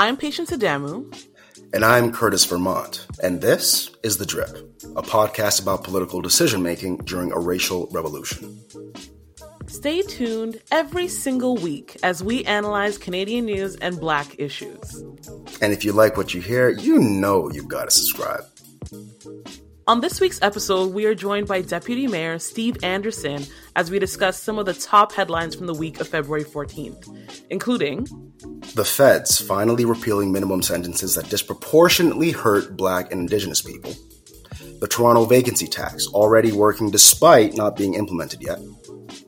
I'm Patience Adamu. And I'm Curtis Vermont. And this is The Drip, a podcast about political decision making during a racial revolution. Stay tuned every single week as we analyze Canadian news and black issues. And if you like what you hear, you know you've got to subscribe. On this week's episode, we are joined by Deputy Mayor Steve Anderson as we discuss some of the top headlines from the week of February 14th, including the feds finally repealing minimum sentences that disproportionately hurt black and indigenous people, the Toronto vacancy tax already working despite not being implemented yet,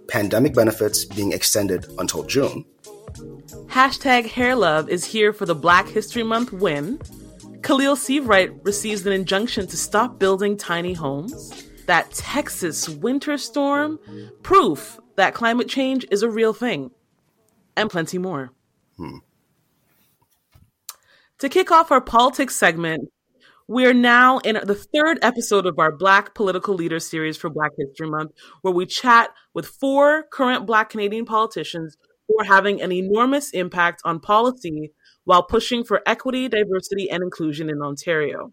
pandemic benefits being extended until June. Hashtag Hair Love is here for the Black History Month win. Khaleel Seivwright receives an injunction to stop building tiny homes. That Texas winter storm, proof that climate change is a real thing, and plenty more. Hmm. To kick off our politics segment, we're now in the third episode of our Black Political Leaders series for Black History Month, where we chat with four current Black Canadian politicians who are having an enormous impact on policy while pushing for equity, diversity, and inclusion in Ontario.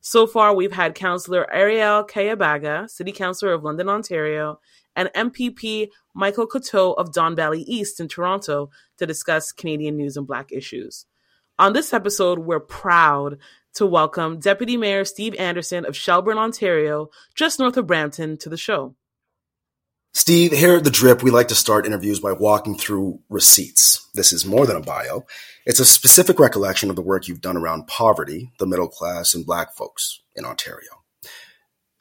So far, we've had Councillor Arielle Kayabaga, City Councillor of London, Ontario, and MPP Michael Coteau of Don Valley East in Toronto to discuss Canadian news and Black issues. On this episode, we're proud to welcome Deputy Mayor Steve Anderson of Shelburne, Ontario, just north of Brampton, to the show. Steve, here at The Drip, we like to start interviews by walking through receipts. This is more than a bio. It's a specific recollection of the work you've done around poverty, the middle class, and black folks in Ontario.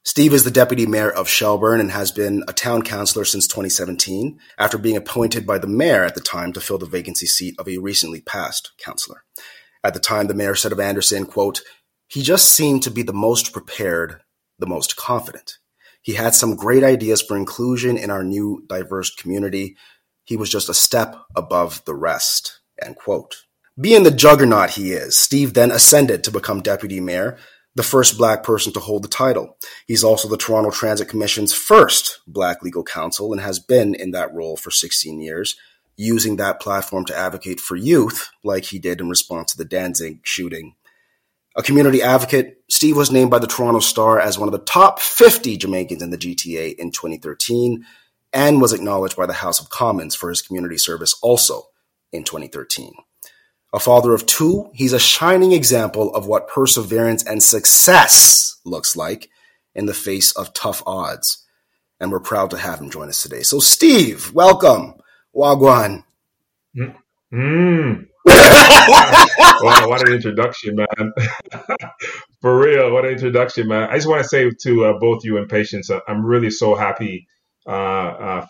Steve is the deputy mayor of Shelburne and has been a town councillor since 2017 after being appointed by the mayor at the time to fill the vacancy seat of a recently passed councillor. At the time, the mayor said of Anderson, quote, he just seemed to be the most prepared, the most confident. He had some great ideas for inclusion in our new diverse community. He was just a step above the rest, end quote. Being the juggernaut he is, Steve then ascended to become deputy mayor, the first black person to hold the title. He's also the Toronto Transit Commission's first black legal counsel and has been in that role for 16 years, using that platform to advocate for youth like he did in response to the Danzig shooting a community advocate, Steve was named by the Toronto Star as one of the top 50 Jamaicans in the GTA in 2013 and was acknowledged by the House of Commons for his community service also in 2013. A father of two, he's a shining example of what perseverance and success looks like in the face of tough odds. And we're proud to have him join us today. So, Steve, welcome. Wagwan. Mm. mm. wow, what an introduction, man. For real, what an introduction, man. I just want to say to uh, both you and Patience, uh, I'm really so happy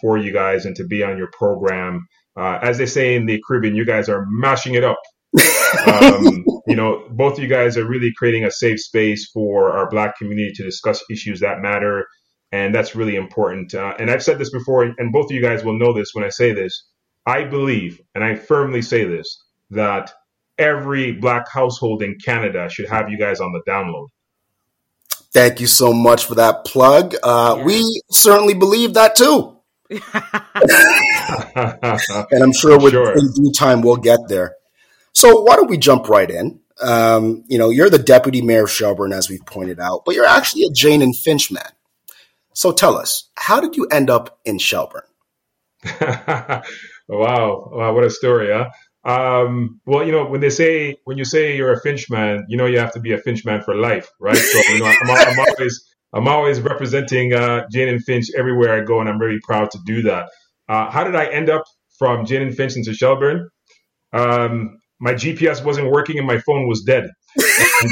for you guys and to be on your program. Uh, as they say in the Caribbean, you guys are mashing it up. um, you know, both of you guys are really creating a safe space for our Black community to discuss issues that matter. And that's really important. Uh, and I've said this before, and both of you guys will know this when I say this. I believe, and I firmly say this, that every black household in Canada should have you guys on the download. Thank you so much for that plug. Uh, yeah. We certainly believe that too. and I'm sure, with, sure. in due time we'll get there. So why don't we jump right in? Um, you know, you're the deputy mayor of Shelburne, as we've pointed out, but you're actually a Jane and Finch man. So tell us, how did you end up in Shelburne? wow. wow, what a story, huh? Um, well, you know, when they say when you say you're a Finchman, you know you have to be a Finchman for life, right? So you know, I'm, I'm always I'm always representing uh, Jane and Finch everywhere I go, and I'm very proud to do that. Uh, how did I end up from Jane and Finch into Shelburne? Um, my GPS wasn't working and my phone was dead. and,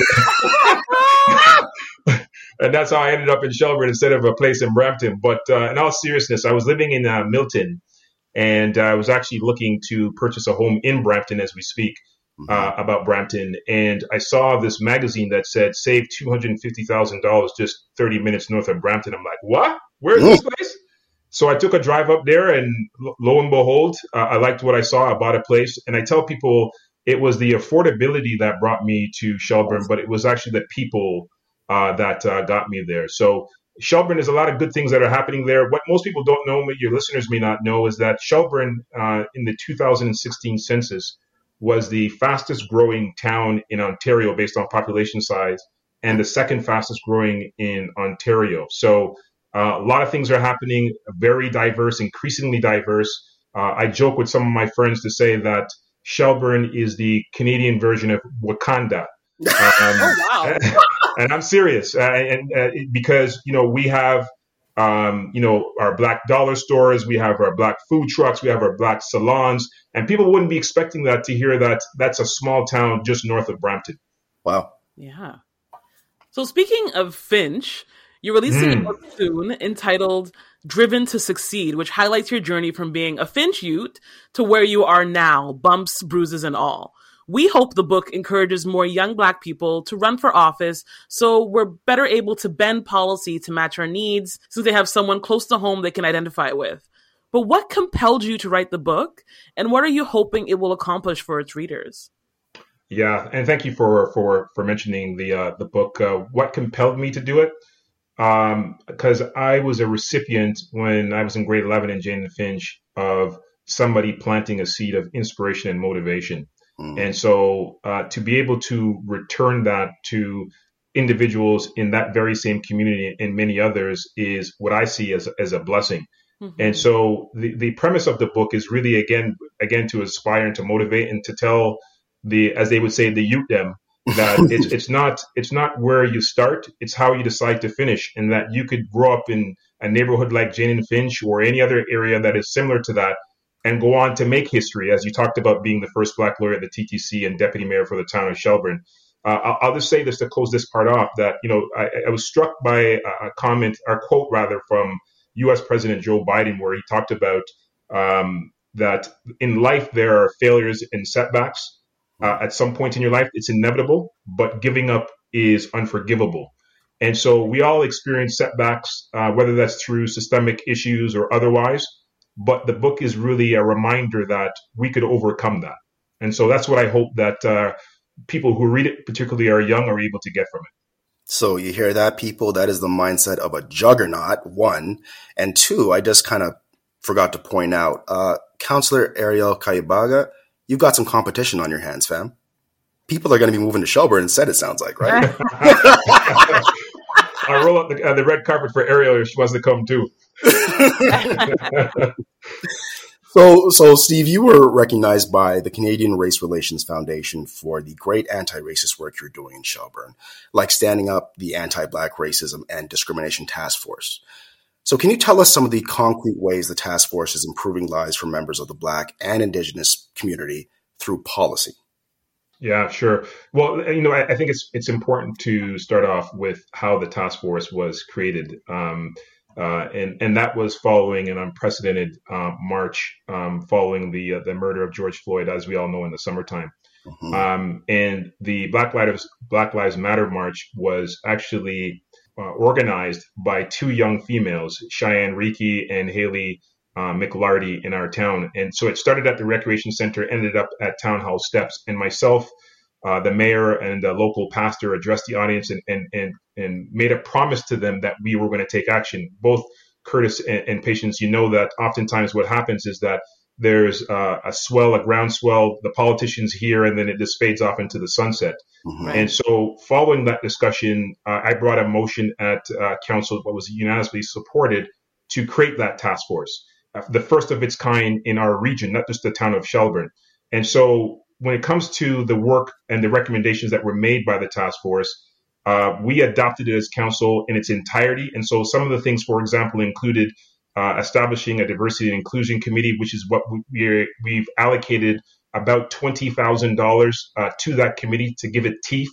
and that's how I ended up in Shelburne instead of a place in Brampton. But uh, in all seriousness, I was living in uh, Milton and I was actually looking to purchase a home in Brampton as we speak. Mm-hmm. Uh, about Brampton, and I saw this magazine that said save two hundred and fifty thousand dollars just thirty minutes north of Brampton. I'm like, what? Where's this place? So I took a drive up there, and lo and behold, uh, I liked what I saw. I bought a place, and I tell people it was the affordability that brought me to Shelburne, but it was actually the people uh, that uh, got me there. So Shelburne, there's a lot of good things that are happening there. What most people don't know, but your listeners may not know, is that Shelburne uh, in the 2016 census was the fastest growing town in Ontario based on population size and the second fastest growing in Ontario. So uh, a lot of things are happening, very diverse, increasingly diverse. Uh, I joke with some of my friends to say that Shelburne is the Canadian version of Wakanda. Um, oh, wow. and I'm serious. Uh, and uh, because, you know, we have um, you know, our black dollar stores, we have our black food trucks, we have our black salons, and people wouldn't be expecting that to hear that that's a small town just north of Brampton. Wow. Yeah. So speaking of Finch, you're releasing mm. a book soon entitled Driven to Succeed, which highlights your journey from being a Finch Ute to where you are now, bumps, bruises, and all. We hope the book encourages more young Black people to run for office so we're better able to bend policy to match our needs since they have someone close to home they can identify with. But what compelled you to write the book, and what are you hoping it will accomplish for its readers? Yeah, and thank you for for for mentioning the uh, the book. Uh, what compelled me to do it? Because um, I was a recipient when I was in grade eleven in Jane and Finch of somebody planting a seed of inspiration and motivation. Mm. And so uh, to be able to return that to individuals in that very same community and many others is what I see as, as a blessing. Mm-hmm. And so the, the premise of the book is really again again to inspire and to motivate and to tell the as they would say the youth them that it's it's not it's not where you start it's how you decide to finish and that you could grow up in a neighborhood like Jane and Finch or any other area that is similar to that and go on to make history, as you talked about being the first black lawyer at the TTC and deputy mayor for the town of Shelburne. Uh, I'll, just say this to close this part off that, you know, I, I was struck by a, comment, or quote rather, from US President Joe Biden, where he talked about um, that in life there are failures and setbacks. Uh, at some point in your life, it's inevitable, but giving up is unforgivable. And so we all experience setbacks, uh, whether that's through systemic issues or otherwise but the book is really a reminder that we could overcome that. And so that's what I hope that uh, people who read it, particularly are young, are able to get from it. So you hear that, people? That is the mindset of a juggernaut, one. And two, I just kind of forgot to point out, uh, Counselor Arielle Kayabaga, you've got some competition on your hands, fam. People are going to be moving to Shelburne instead, it sounds like, right? I roll out the, uh, the red carpet for Arielle if she wants to come too. So, so Steve, you were recognized by the Canadian Race Relations Foundation for the great anti-racist work you're doing in Shelburne, like standing up the Anti-Black Racism and Discrimination Task Force. So, can you tell us some of the concrete ways the task force is improving lives for members of the Black and Indigenous community through policy? Yeah, sure. Well, you know, I, I, think it's it's important to start off with how the task force was created. Um, uh, and and that was following an unprecedented uh, march um, following the uh, the murder of George Floyd, as we all know, in the summertime. Mm-hmm. Um, and the Black Lives Black Lives Matter march was actually uh, organized by two young females, Cheyenne Reekie and Haley uh, McLarty, in our town. And so it started at the recreation center, ended up at town hall steps, and myself uh, the mayor and the local pastor addressed the audience and, and, and, and made a promise to them that we were going to take action. Both Curtis and, and Patience, you know that oftentimes what happens is that there's uh, a swell, a groundswell, the politicians here, and then it just fades off into the sunset. Mm-hmm. And so, following that discussion, uh, I brought a motion at uh, council, that was unanimously supported, to create that task force, uh, the first of its kind in our region, not just the town of Shelburne. And so, when it comes to the work and the recommendations that were made by the task force, uh, we adopted it as council in its entirety. And so some of the things, for example, included uh, establishing a diversity and inclusion committee, which is what we, we've allocated about $20,000 uh, to that committee to give it teeth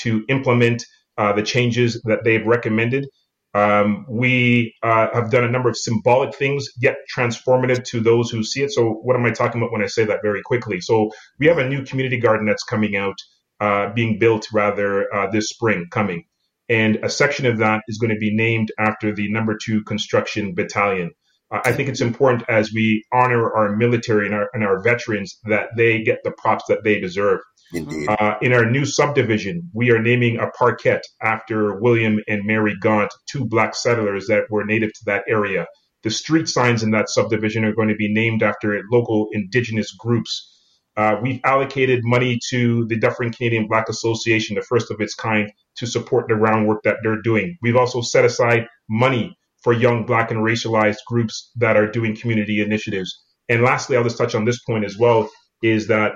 to implement uh, the changes that they've recommended. Um, we uh, have done a number of symbolic things, yet transformative to those who see it. So, what am I talking about when I say that very quickly? So, we have a new community garden that's coming out, uh, being built rather uh, this spring coming. And a section of that is going to be named after the number two construction battalion. Uh, I think it's important as we honor our military and our, and our veterans that they get the props that they deserve. Indeed. Uh, in our new subdivision, we are naming a parkette after William and Mary Gaunt, two black settlers that were native to that area. The street signs in that subdivision are going to be named after local indigenous groups. Uh, we've allocated money to the Dufferin Canadian Black Association, the first of its kind, to support the groundwork that they're doing. We've also set aside money for young black and racialized groups that are doing community initiatives. And lastly, I'll just touch on this point as well, is that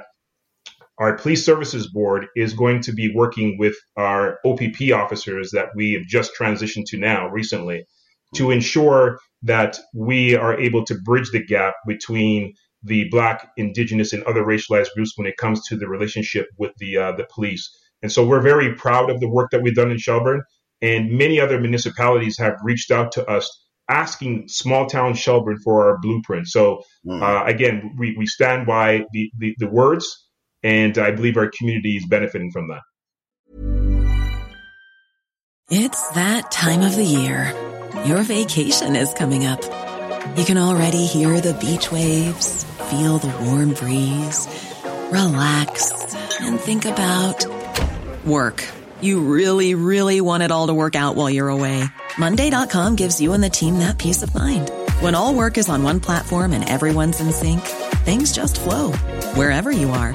our police services board is going to be working with our OPP officers that we have just transitioned to now recently to ensure that we are able to bridge the gap between the black, indigenous, and other racialized groups when it comes to the relationship with the uh, the police. And so we're very proud of the work that we've done in Shelburne, and many other municipalities have reached out to us asking small town Shelburne for our blueprint. So mm. uh, again, we, we stand by the, the, the words and I believe our community is benefiting from that. It's that time of the year. Your vacation is coming up. You can already hear the beach waves, feel the warm breeze, relax, and think about work. You really, really want it all to work out while you're away. Monday.com gives you and the team that peace of mind. When all work is on one platform and everyone's in sync, things just flow wherever you are.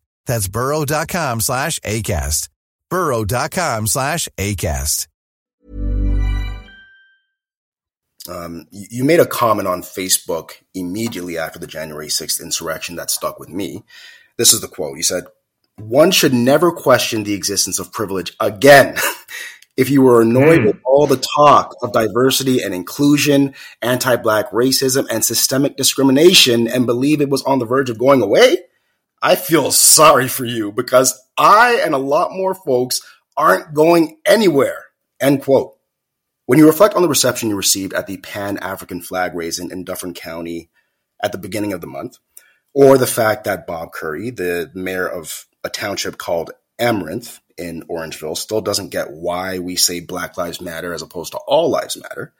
That's burrow.com slash ACAST. burrow.com slash ACAST. Um, you made a comment on Facebook immediately after the January 6th insurrection that stuck with me. This is the quote. You said, one should never question the existence of privilege again. if you were annoyed mm. with all the talk of diversity and inclusion, anti black racism, and systemic discrimination and believe it was on the verge of going away, I feel sorry for you because I and a lot more folks aren't going anywhere. End quote. When you reflect on the reception you received at the Pan African flag raising in Dufferin County at the beginning of the month, or the fact that Bob Currie, the mayor of a township called Amaranth in Orangeville, still doesn't get why we say Black Lives Matter as opposed to All Lives Matter,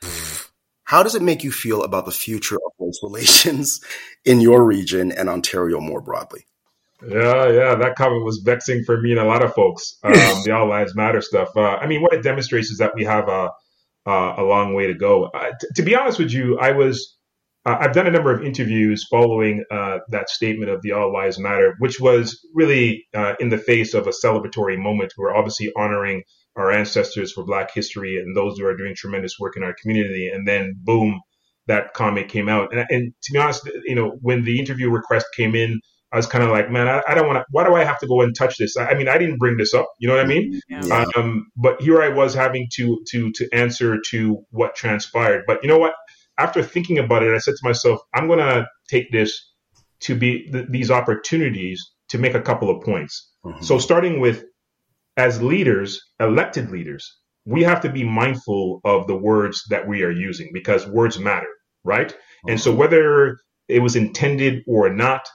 how does it make you feel about the future of race relations in your region and Ontario more broadly? Yeah, yeah, that comment was vexing for me and a lot of folks. Um, the All Lives Matter stuff. Uh, I mean, what it demonstrates is that we have a a long way to go. Uh, t- to be honest with you, I was uh, I've done a number of interviews following uh, that statement of the All Lives Matter, which was really uh, in the face of a celebratory moment. We're obviously honoring our ancestors for Black history and those who are doing tremendous work in our community. And then, boom, that comment came out. And, and to be honest, you know, when the interview request came in, I was kind of like, man, I, I don't want to. Why do I have to go and touch this? I, I, mean, I didn't bring this up. You know what I mean? Yeah. Um, but here I was having to to to answer to what transpired. But you know what? After thinking about it, I said to myself, I'm going to take this to be th- these opportunities to make a couple of points. Mm-hmm. So starting with, as leaders, elected leaders, we have to be mindful of the words that we are using because words matter, right? Mm-hmm. And so mm-hmm. whether it was intended or not,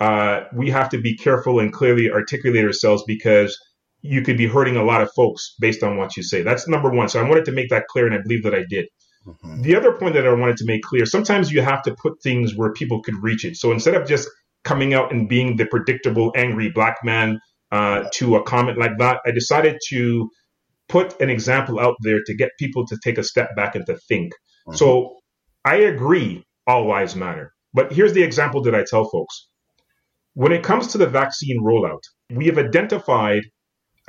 uh, we have to be careful and clearly articulate ourselves because you could be hurting a lot of folks based on what you say. That's number one. So I wanted to make that clear, and I believe that I did. Mm-hmm. The other point that I wanted to make clear sometimes you have to put things where people could reach it. So instead of just coming out and being the predictable angry black man uh, to a comment like that, I decided to put an example out there to get people to take a step back and to think. Mm-hmm. So I agree, all lives matter. But here's the example that I tell folks when it comes to the vaccine rollout, we have identified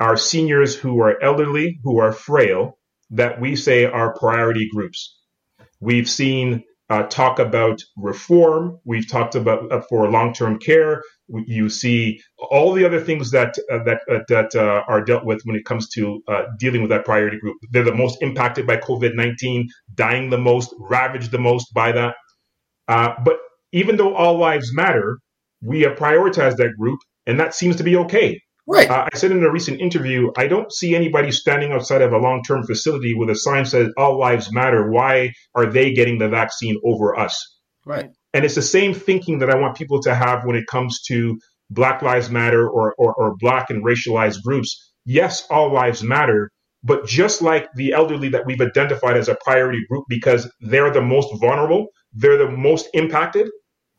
our seniors who are elderly, who are frail, that we say are priority groups. We've seen uh, talk about reform. We've talked about uh, for long-term care. You see all the other things that uh, that uh, that uh, are dealt with when it comes to uh, dealing with that priority group. They're the most impacted by COVID-19, dying the most, ravaged the most by that. but even though all lives matter, we have prioritized that group, and that seems to be okay. Right. Uh, I said in a recent interview, I don't see anybody standing outside of a long term facility with a sign that says all lives matter. Why are they getting the vaccine over us? Right. And it's the same thinking that I want people to have when it comes to Black Lives Matter or, or, or Black and racialized groups. Yes, all lives matter, but just like the elderly that we've identified as a priority group because they're the most vulnerable, they're the most impacted,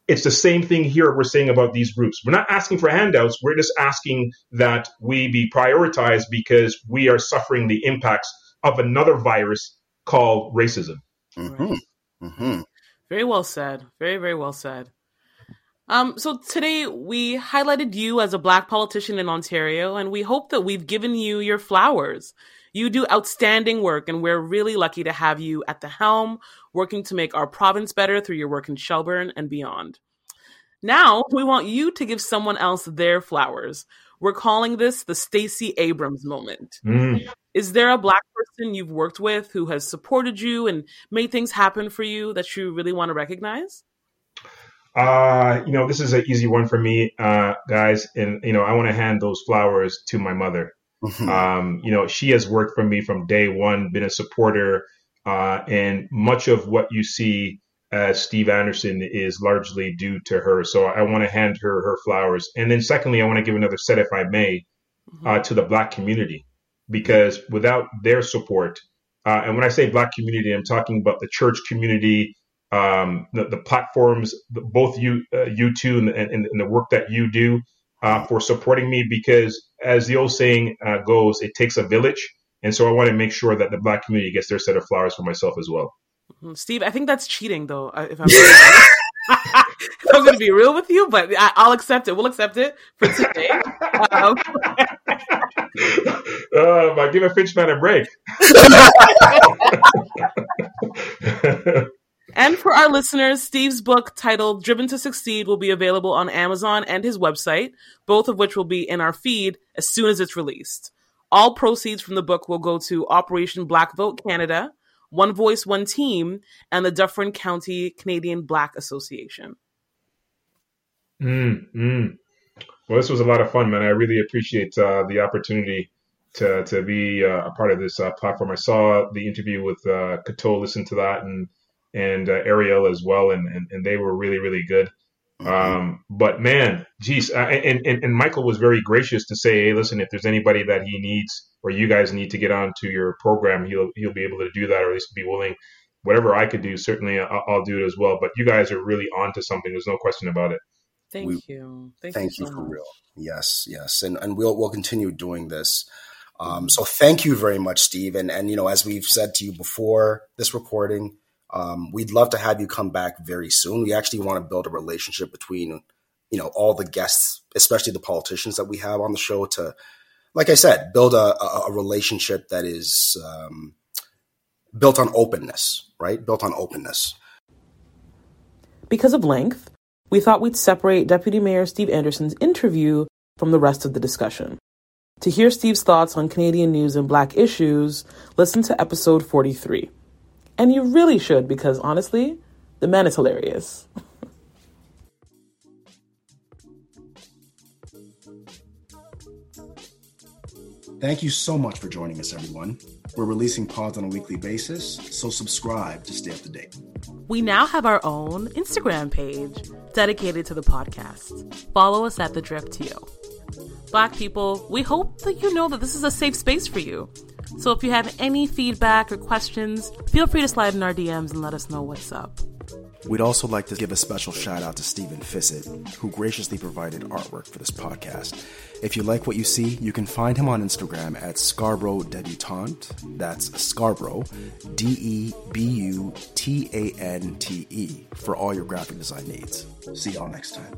it's the same thing here we're saying about these groups. We're not asking for handouts. We're just asking that we be prioritized because we are suffering the impacts of another virus called racism. Mm-hmm. Mm-hmm. Very well said. Very, very well said. Um, so today we highlighted you as a black politician in Ontario, and we hope that we've given you your flowers. You do outstanding work, and we're really lucky to have you at the helm, working to make our province better through your work in Shelburne and beyond. Now, we want you to give someone else their flowers. We're calling this the Stacey Abrams moment. Mm. Is there a black person you've worked with who has supported you and made things happen for you that you really want to recognize? Uh, you know, this is an easy one for me, uh, guys. And, you know, I want to hand those flowers to my mother. Mm-hmm. Um, you know, she has worked for me from day one, been a supporter, uh, and much of what you see as Steve Anderson is largely due to her. So I want to hand her her flowers. And then secondly, I want to give another set, if I may, uh, to the Black community, because without their support, uh, and when I say Black community, I'm talking about the church community, um, the, the platforms, both you, uh, you two, and, and, and the work that you do uh, for supporting me because as the old saying uh, goes, it takes a village. And so I want to make sure that the black community gets their set of flowers for myself as well. Mm-hmm. Steve, I think that's cheating, though. uh, If I'm, if I'm going to be real with you, but I, I'll accept it. We'll accept it for today. Um, uh, give a Finch man a break. And for our listeners, Steve's book titled Driven to Succeed will be available on Amazon and his website, both of which will be in our feed as soon as it's released. All proceeds from the book will go to Operation Black Vote Canada, One Voice, One Team, and the Dufferin County Canadian Black Association. Mm, mm. Well, this was a lot of fun, man. I really appreciate uh, the opportunity to to be uh, a part of this uh, platform. I saw the interview with uh, Cato, listened to that, and and uh, Arielle as well, and, and and they were really really good. Mm-hmm. Um, but man, geez, uh, and, and and Michael was very gracious to say, hey, listen, if there's anybody that he needs or you guys need to get onto your program, he'll he'll be able to do that, or at least be willing. Whatever I could do, certainly I'll, I'll do it as well. But you guys are really on to something. There's no question about it. Thank We- you. Thank, Thank you, you for much. real. Yes, yes, and and we'll we'll continue doing this. Um, so thank you very much, Steve. And and you know, as we've said to you before this recording, um, we'd love to have you come back very soon. We actually want to build a relationship between you know all the guests, especially the politicians that we have on the show, to like I said, build a, a, relationship that is um, built on openness, right? Built on openness. Because of length, we thought we'd separate Deputy Mayor Steve Anderson's interview from the rest of the discussion. To hear Steve's thoughts on Canadian news and black issues, listen to episode 43. And you really should, because honestly, the man is hilarious. Thank you so much for joining us, everyone. We're releasing pods on a weekly basis, so subscribe to stay up to date. We now have our own Instagram page dedicated to the podcast. Follow us at The Drip TO. Black people, we hope that you know that this is a safe space for you. So if you have any feedback or questions, feel free to slide in our DMs and let us know what's up. We'd also like to give a special shout out to Stephen Fissett, who graciously provided artwork for this podcast. If you like what you see, you can find him on Instagram at Scarborough Debutante. That's Scarborough, D E B U T A N T E, for all your graphic design needs. See y'all next time.